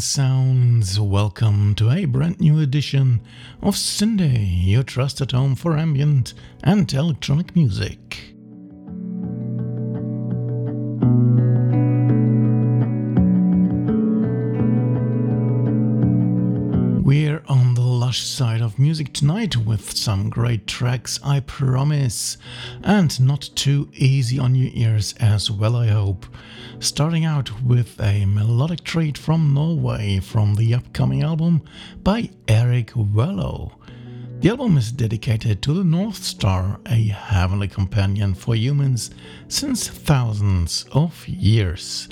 Sounds, welcome to a brand new edition of Syndae, your trusted home for ambient and electronic music. We're on the lush side of music tonight with some great tracks, I promise, and not too easy on your ears as well, I hope. Starting out with a melodic treat from Norway from the upcoming album by Erik Wøllo. The album is dedicated to the North Star, a heavenly companion for humans since thousands of years.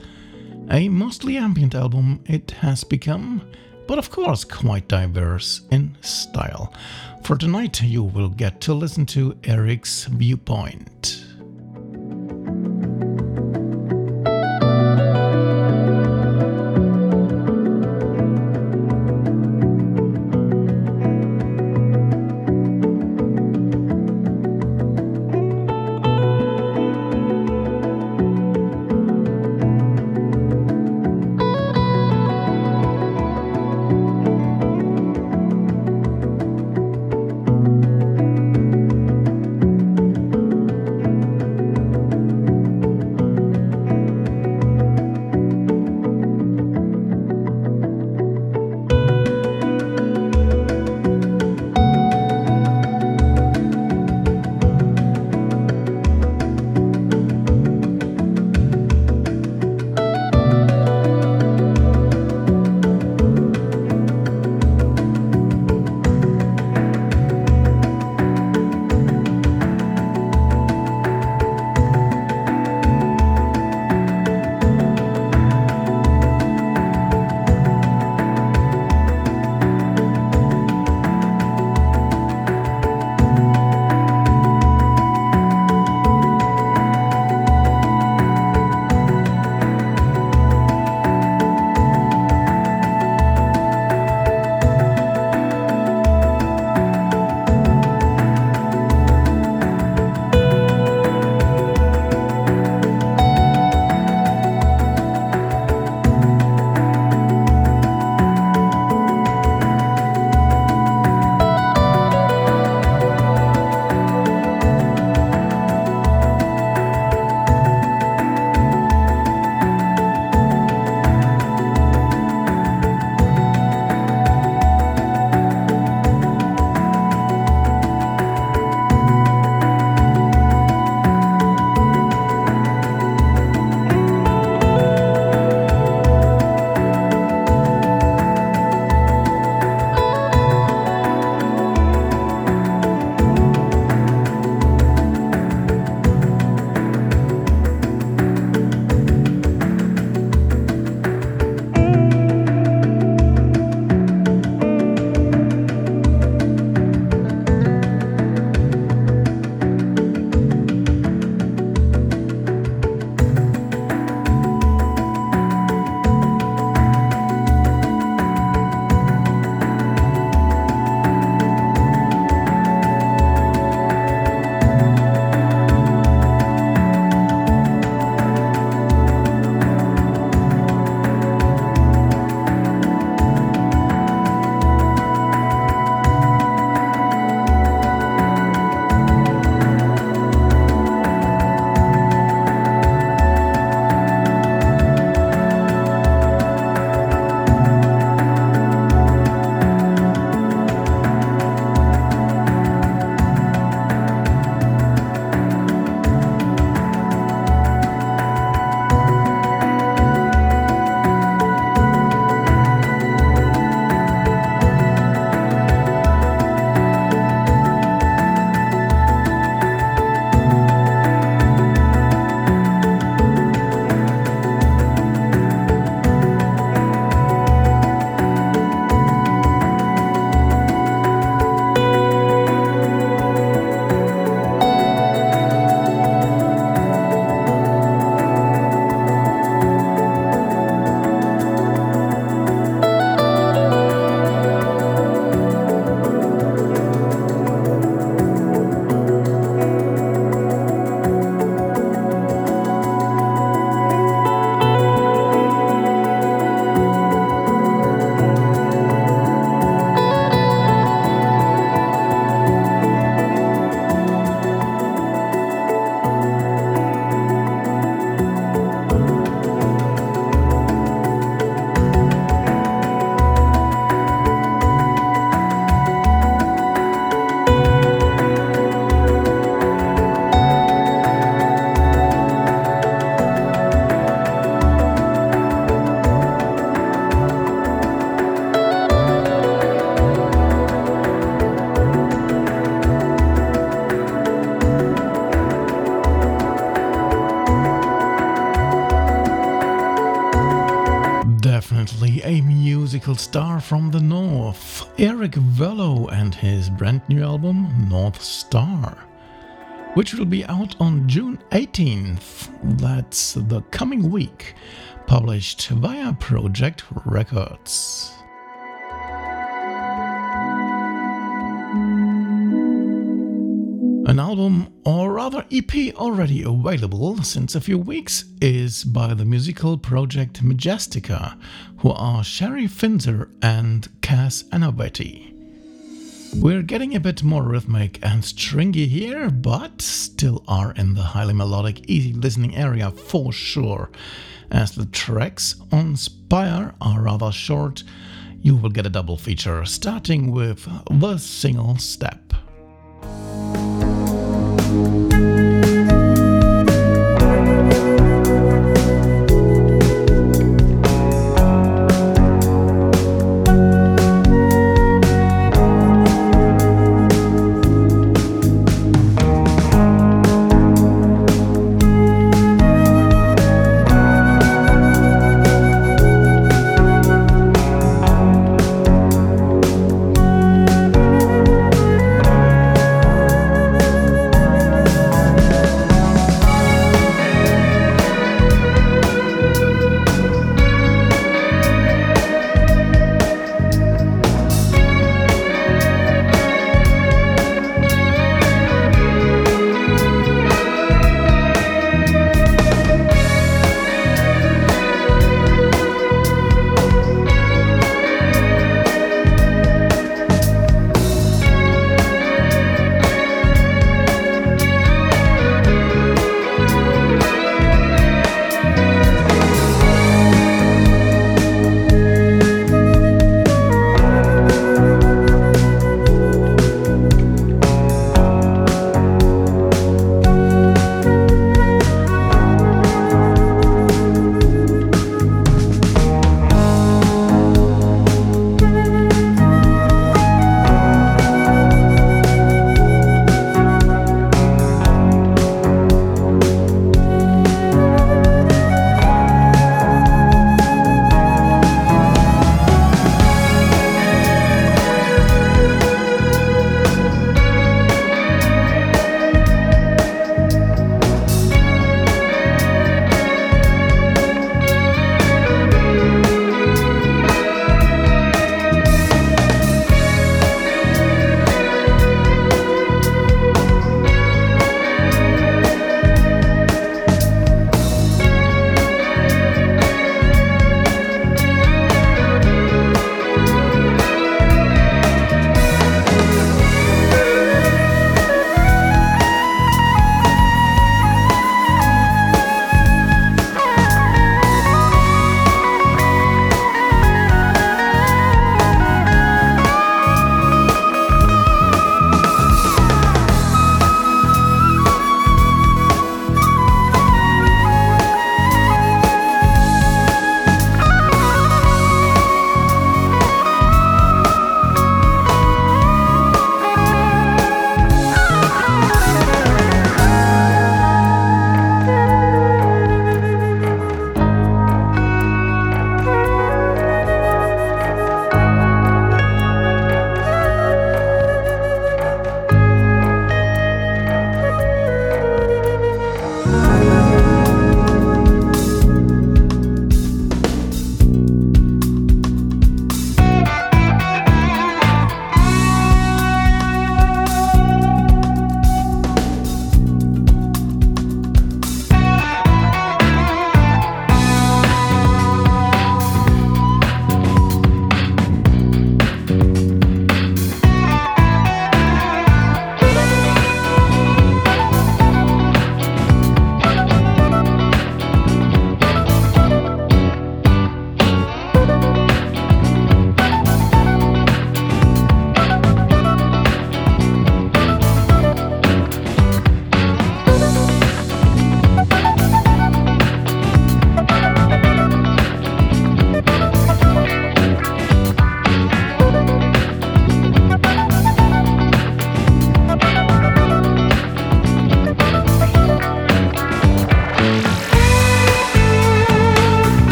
A mostly ambient album it has become but of course quite diverse in style. For tonight, you will get to listen to Erik's viewpoint. From the north, Erik Wøllo, and his brand new album North Star, which will be out on June 18th. That's the coming week, published via Projekt Records. An album, or rather EP, already available since a few weeks is by the musical project Majestica, who are Sherry Finzer and Cass Anawaty. We're getting a bit more rhythmic and stringy here, but still are in the highly melodic, easy listening area for sure. As the tracks on Spire are rather short, you will get a double feature, starting with the single step.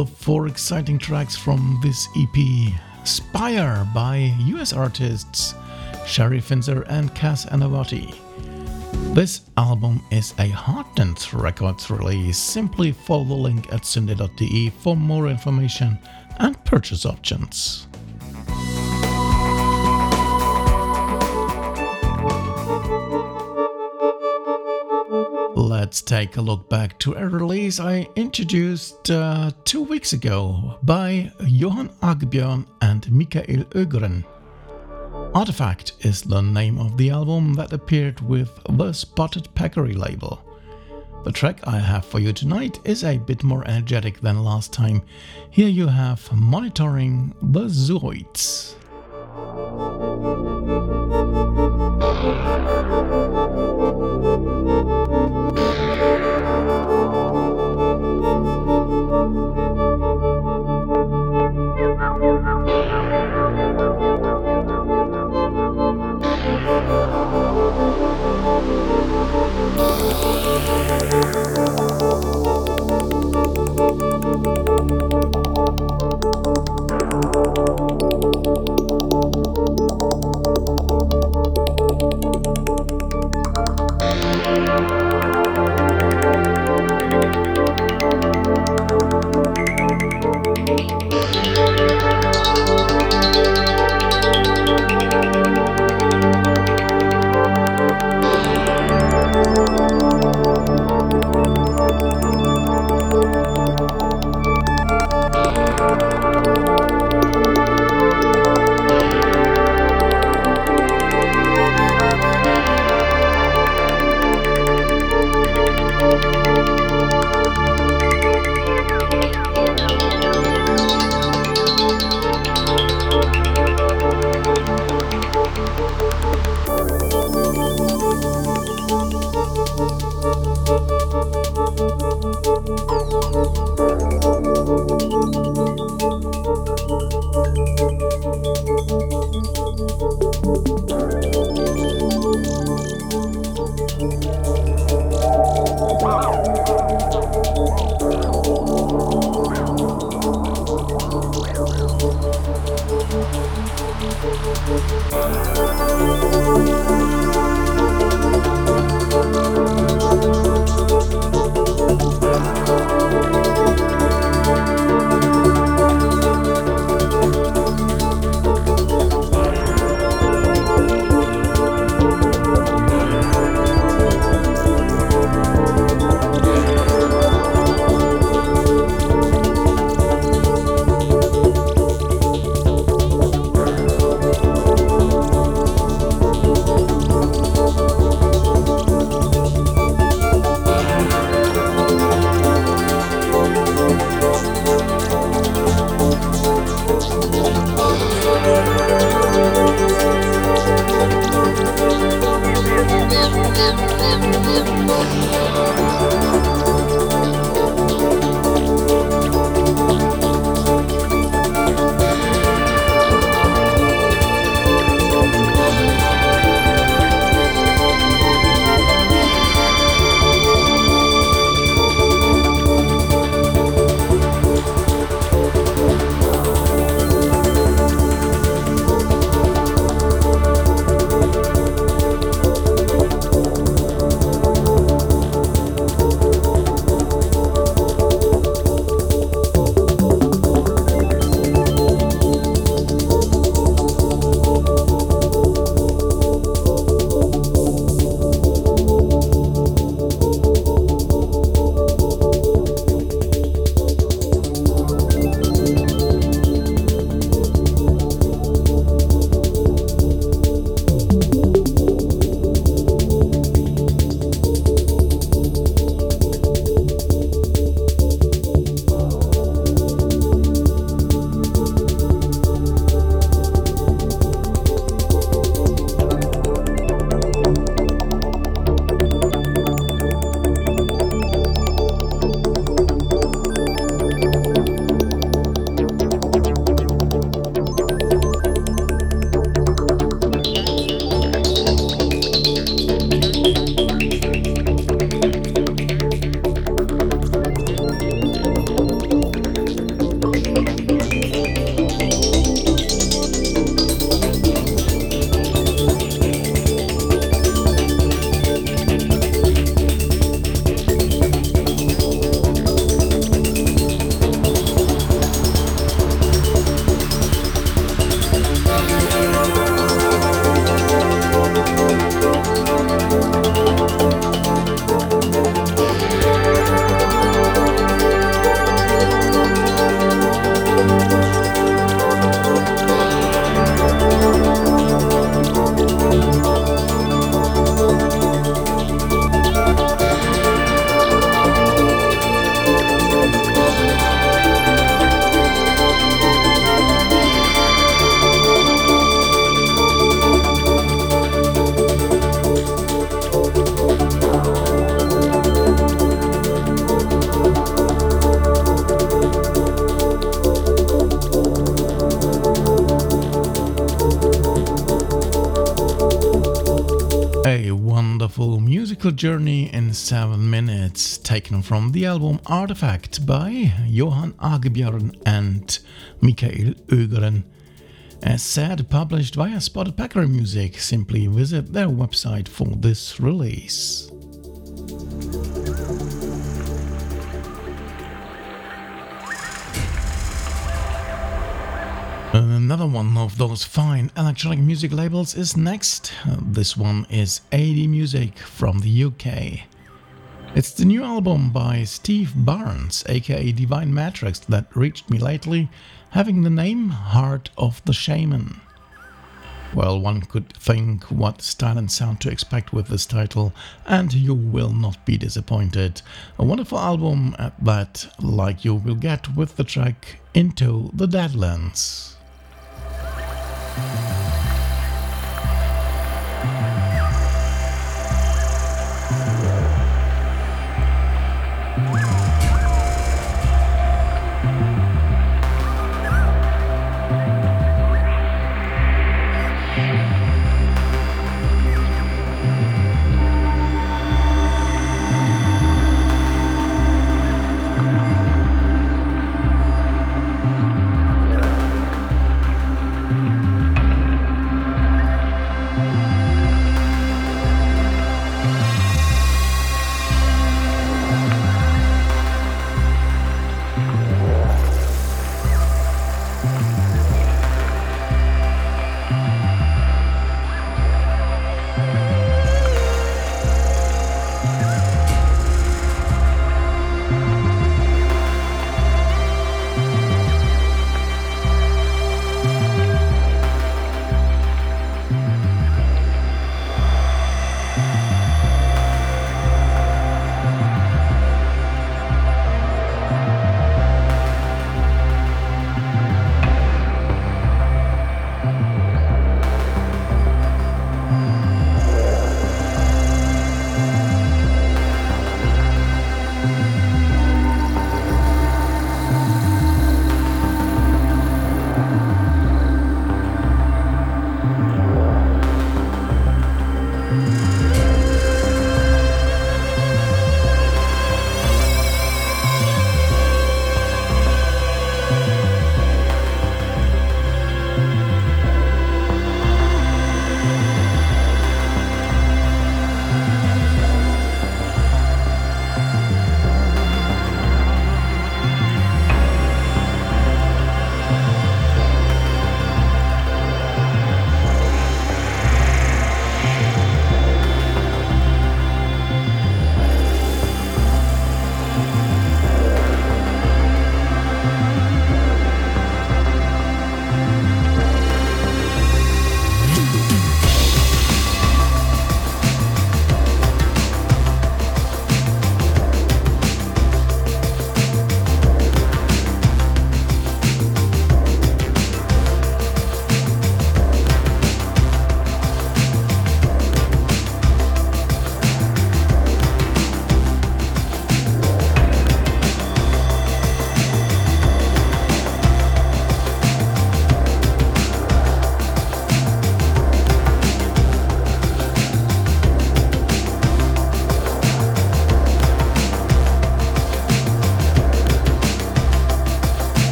The four exciting tracks from this EP Spire by US artists Sherry Finzer and Cass Anawaty. This album is a Heartdance Records release. Simply follow the link at syndae.de for more information and purchase options. Let's take a look back to a release I introduced uh, two weeks ago by Johan Agebjörn and Mikael Ögren. Artefact is the name of the album that appeared with the Spotted Peccary label. The track I have for you tonight is a bit more energetic than last time. Here you have Monitoring the Zooids. Journey in 7 minutes, taken from the album Artefact by Johan Agebjörn and Mikael Ögren. As said, published via Spotted Peccary Music, simply visit their website for this release. Those fine electronic music labels is next. This one is AD Music from the UK. It's the new album by Steve Barnes, aka Divine Matrix, that reached me lately, having the name Heart of the Shaman. Well, one could think what style and sound to expect with this title, and you will not be disappointed. A wonderful album at that, like you will get with the track Into the Deadlands. Vibes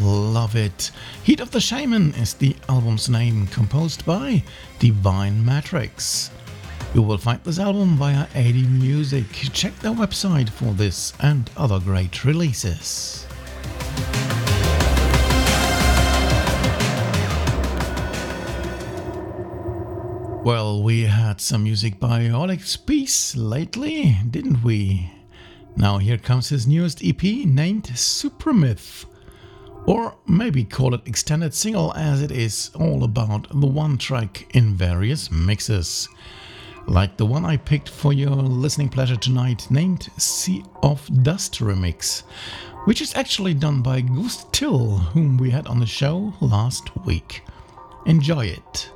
Love it. Heat of the Shaman is the album's name, composed by Divine Matrix. You will find this album via AD Music. Check their website for this and other great releases. Well, we had some music by Alex Peace lately, didn't we? Now here comes his newest EP named Supramyth. Or maybe call it extended single as it is all about the one track in various mixes. Like the one I picked for your listening pleasure tonight named Sea of Dust Remix, which is actually done by Gust Till, whom we had on the show last week. Enjoy it.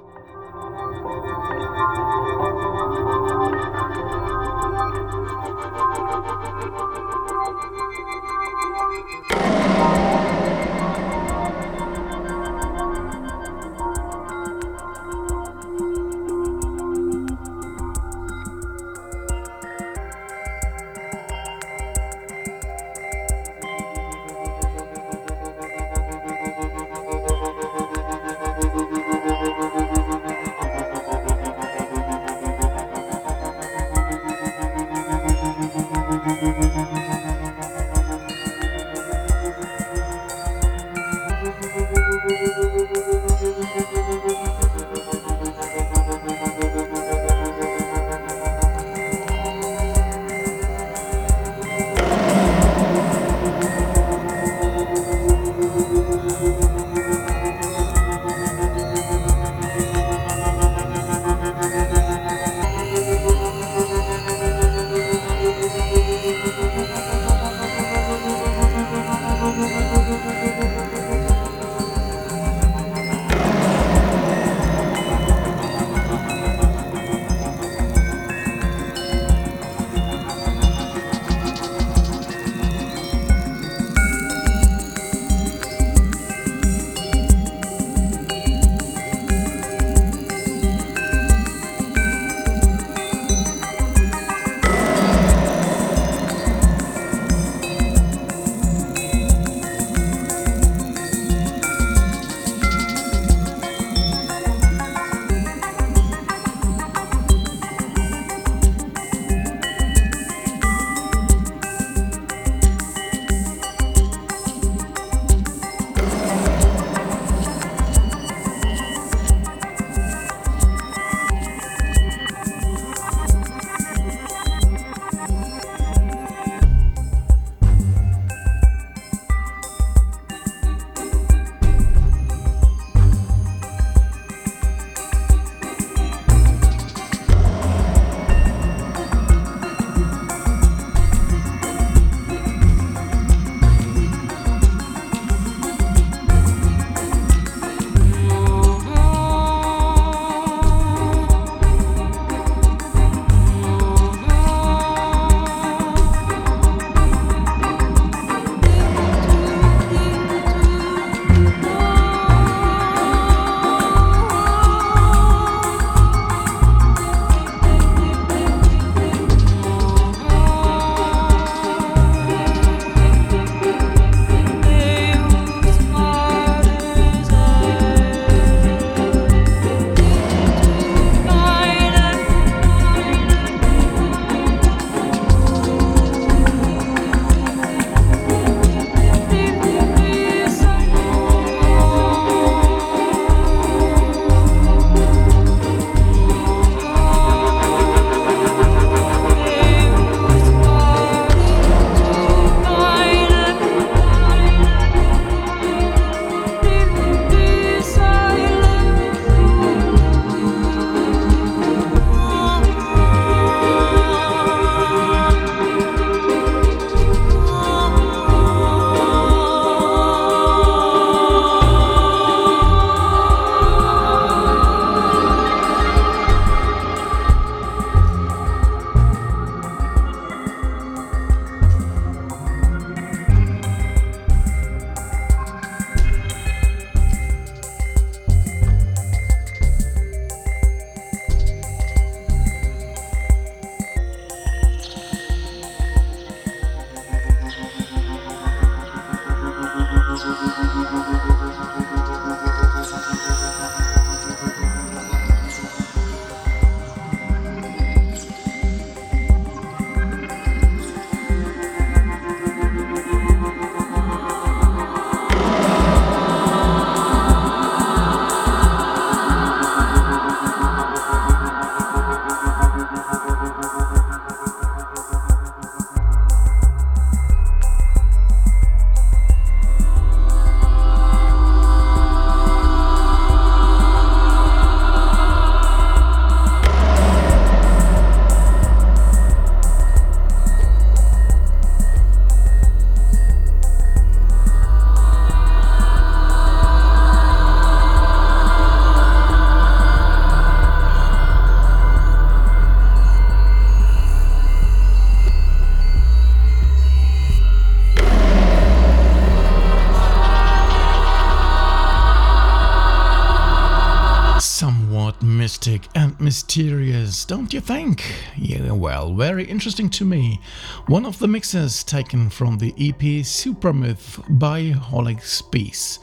Don't you think? Yeah, well, very interesting to me. One of the mixes taken from the EP Supramyth by Holeg Spies.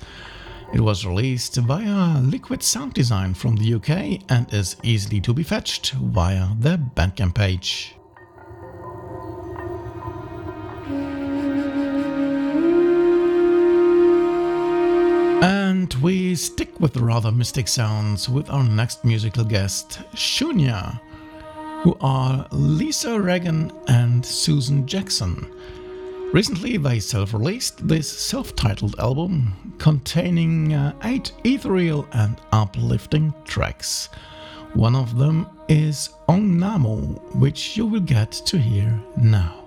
It was released via Liquid Sound Design from the UK and is easily to be fetched via their Bandcamp page. And we stick with rather mystic sounds with our next musical guest, Shunia, who are Lisa Regan and Susan Jackson. Recently, they self released this self titled album containing uh, eight ethereal and uplifting tracks. One of them is Ong Namo, which you will get to hear now.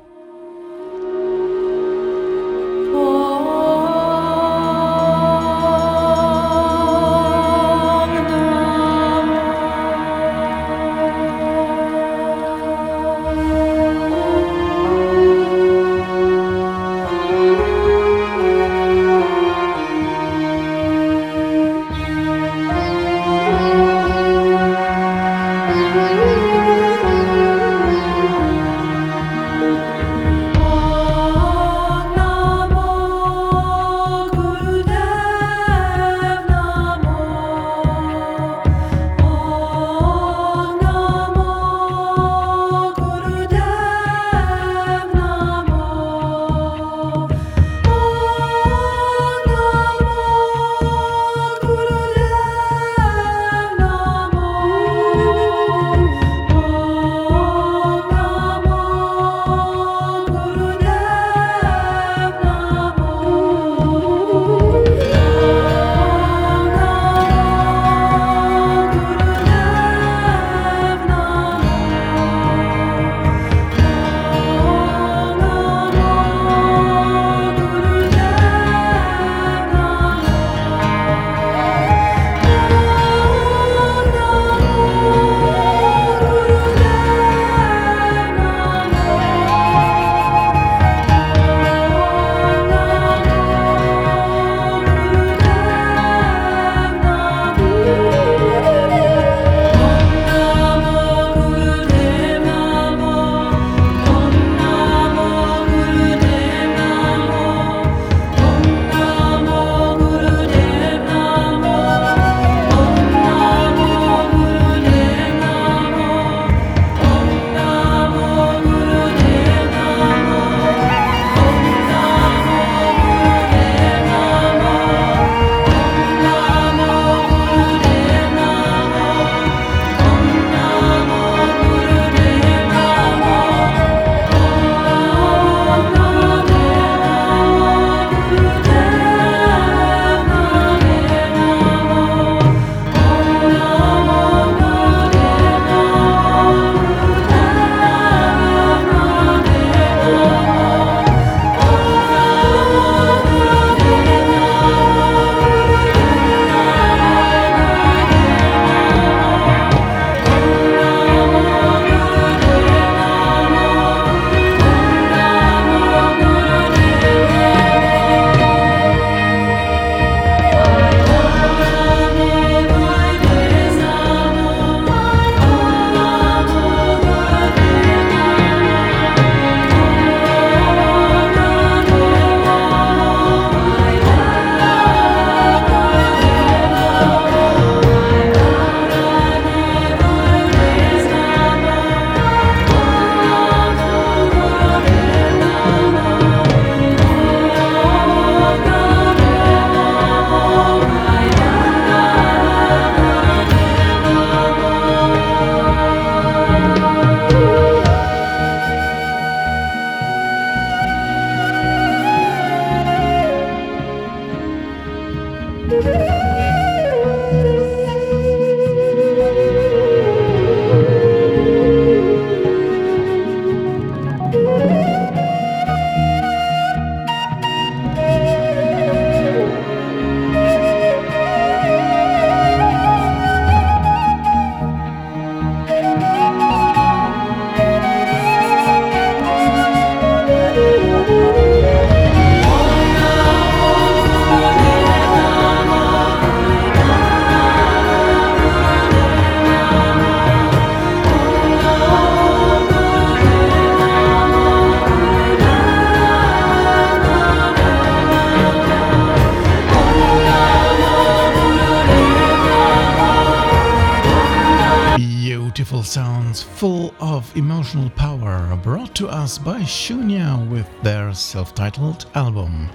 Incredible sounds full of emotional power brought to us by Shunia with their self titled album.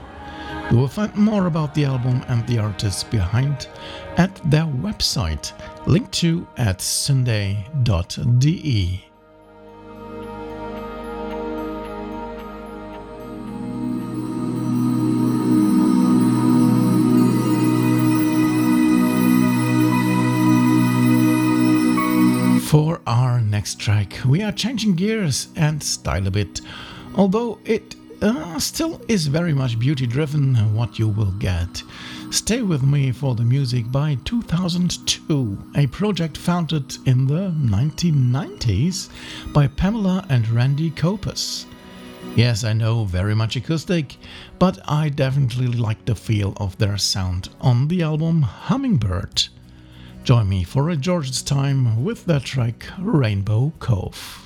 You will find more about the album and the artists behind at their website, linked to at syndae.de. next track, we are changing gears and style a bit, although it uh, still is very much beauty driven what you will get. Stay with me for the music by 2002, a project founded in the 1990s by Pamela and Randy Copus. Yes, I know, very much acoustic, but I definitely like the feel of their sound on the album Hummingbird. Join me for a George's time with their track Rainbow Cove.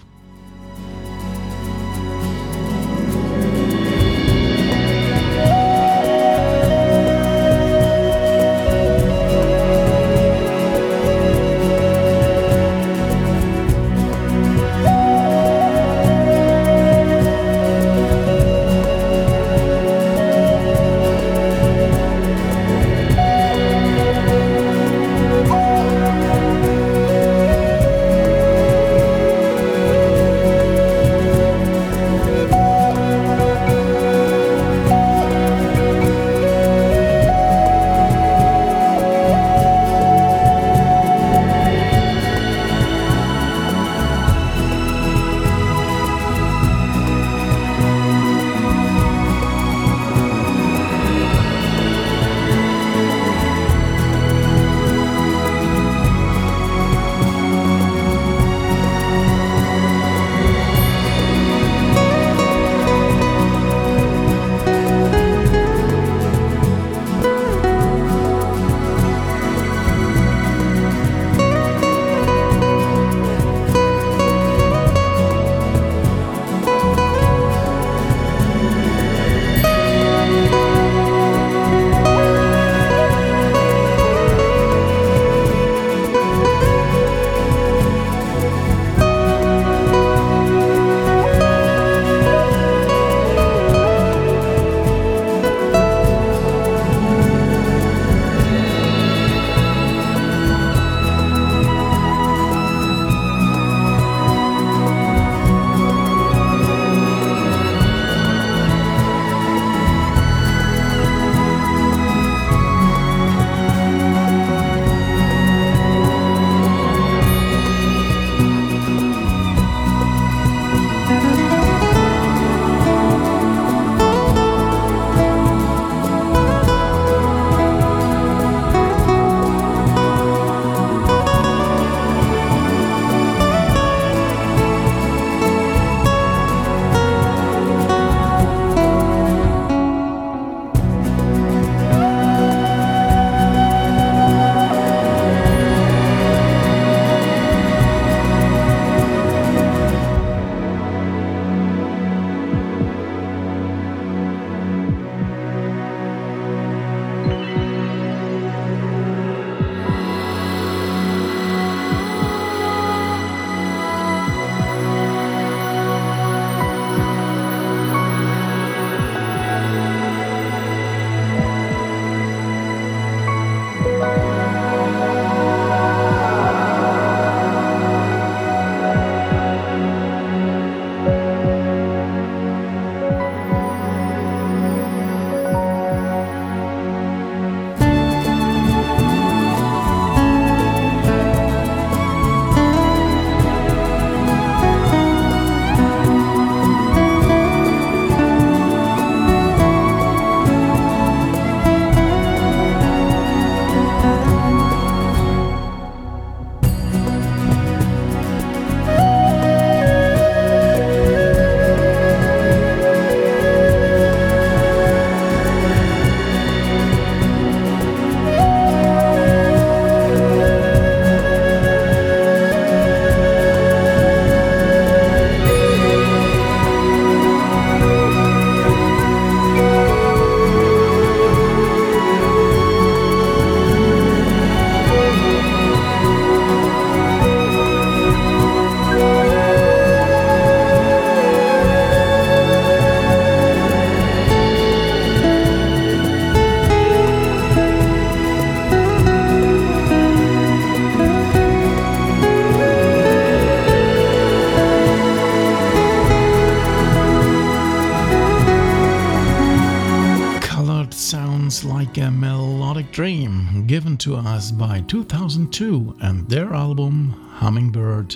2002 and their album Hummingbird.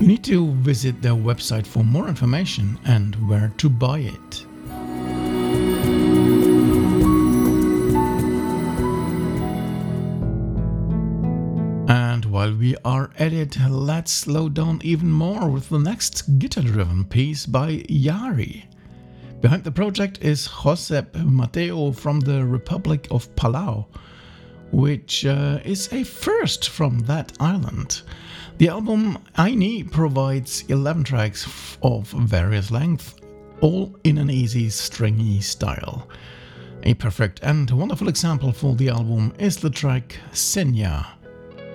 You need to visit their website for more information and where to buy it. And while we are at it, let's slow down even more with the next guitar driven piece by Iyari. Behind the project is Josep Mateo from the Republic of Palau, which uh, is a first from that island. The album Ayni provides 11 tracks of various length, all in an easy stringy style. A perfect and wonderful example for the album is the track Senya.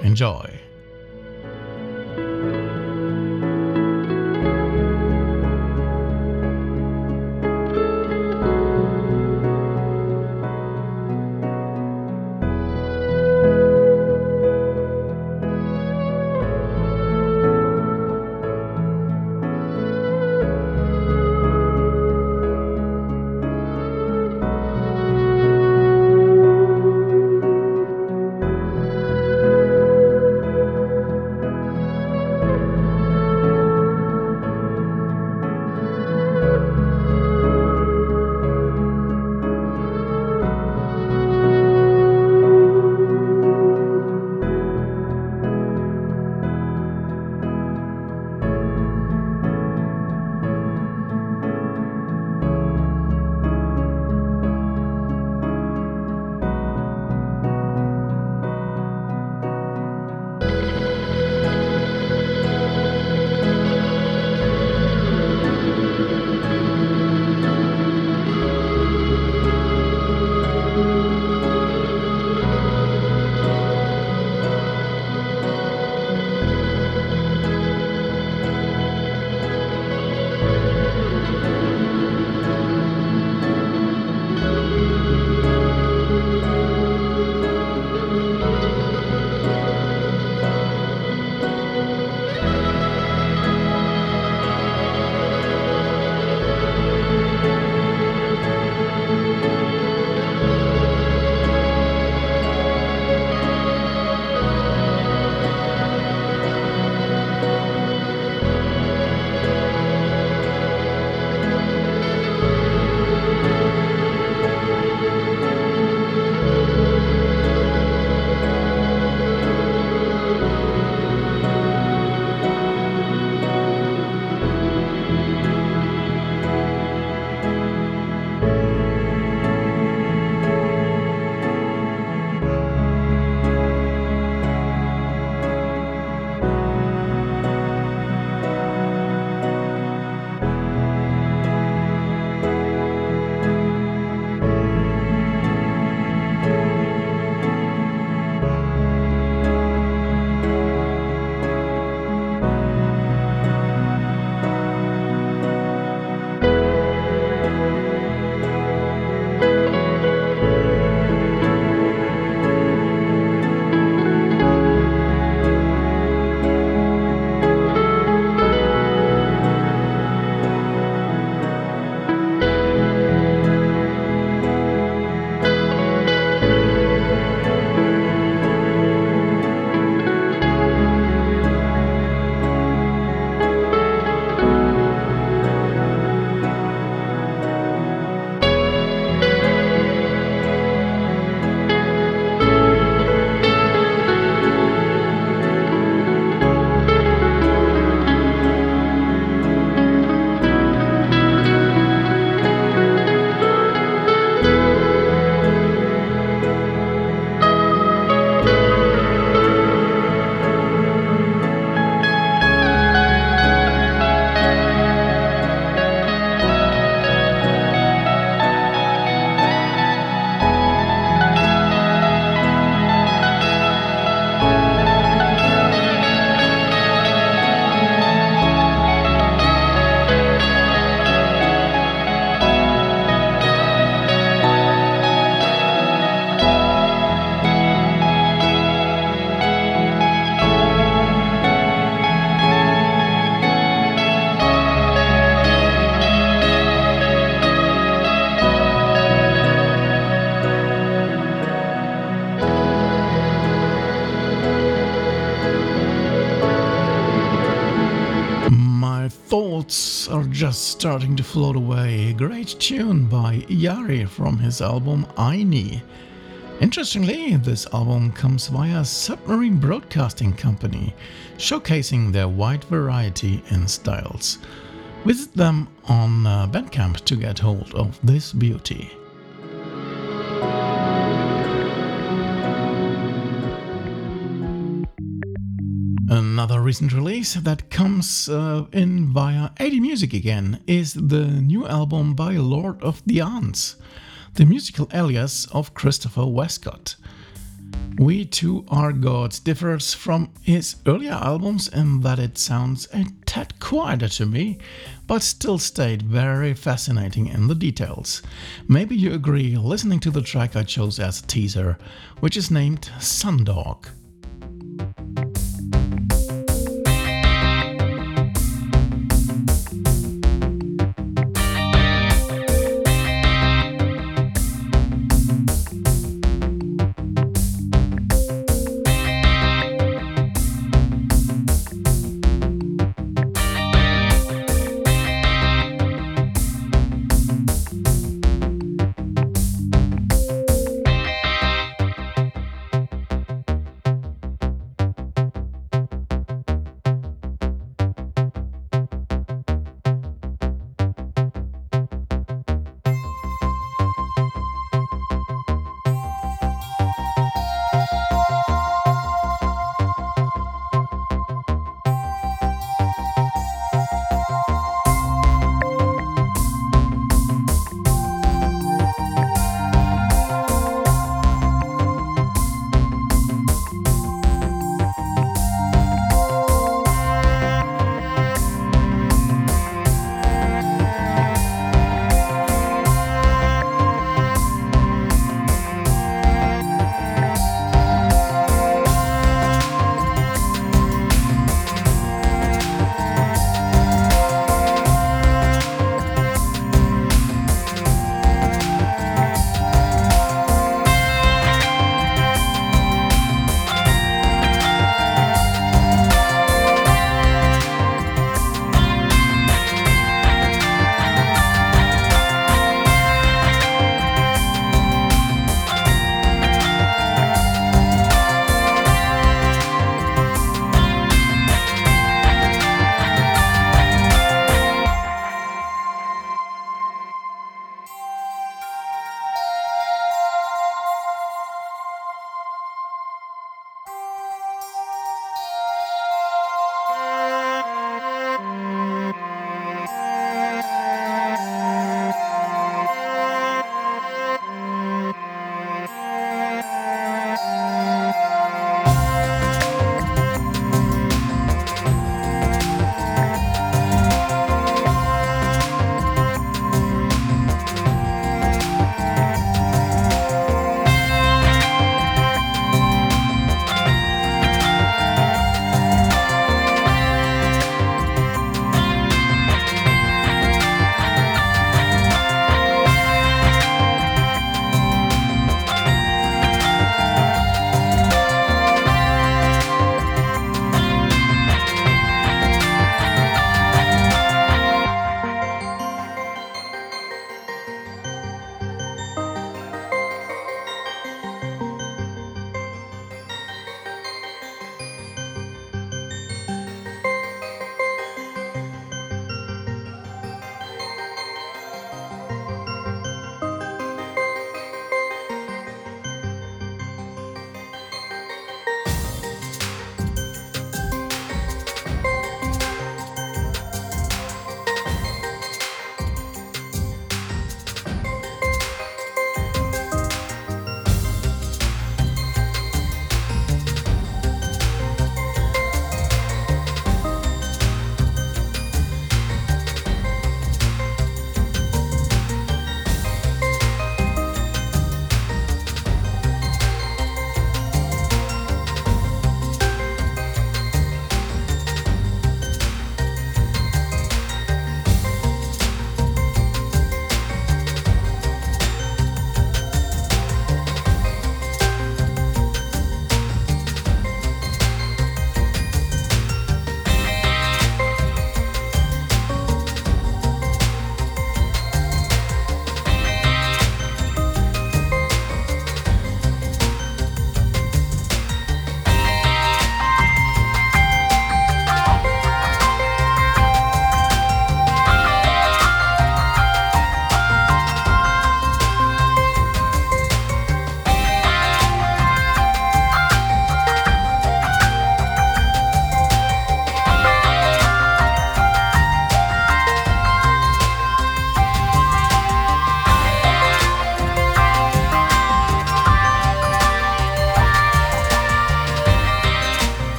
Enjoy. Just starting to float away. A great tune by Iyari from his album Ayni. Interestingly, this album comes via Submarine Broadcasting Company, showcasing their wide variety in styles. Visit them on uh, Bandcamp to get hold of this beauty. Another recent release that comes uh, in via AD Music again is the new album by Lord of the Ants, the musical alias of Christopher Westcott. We Too Are Gods differs from his earlier albums in that it sounds a tad quieter to me, but still stayed very fascinating in the details. Maybe you agree listening to the track I chose as a teaser, which is named Sundog.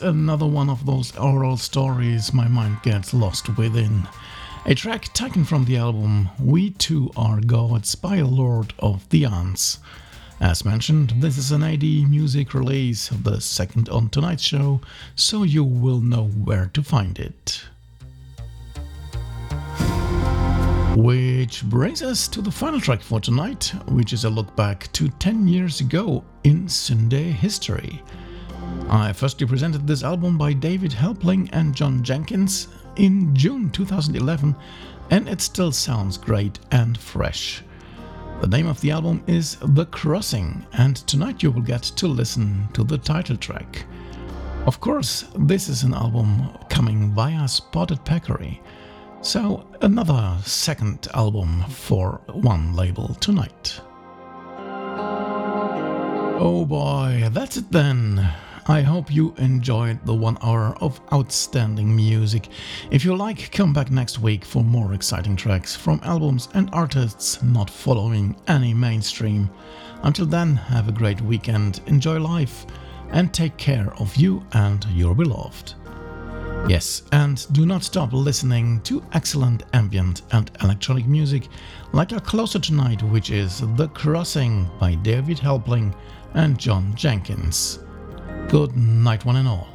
Another one of those oral stories my mind gets lost within. A track taken from the album We Too Are Gods by Lord of the Ants. As mentioned, this is an AD Music release, the second on tonight's show, so you will know where to find it. Which brings us to the final track for tonight, which is a look back to 10 years ago in syndae history. I firstly presented this album by David Helpling and Jon Jenkins in June 2011, and it still sounds great and fresh. The name of the album is The Crossing, and tonight you will get to listen to the title track. Of course, this is an album coming via Spotted Peccary. So, another second album for one label tonight. Oh boy, that's it then. I hope you enjoyed the one hour of outstanding music. If you like, come back next week for more exciting tracks from albums and artists not following any mainstream. Until then, have a great weekend, enjoy life, and take care of you and your beloved. Yes, and do not stop listening to excellent ambient and electronic music like our closer tonight, which is The Crossing by David Helpling and Jon Jenkins. Good night, one and all.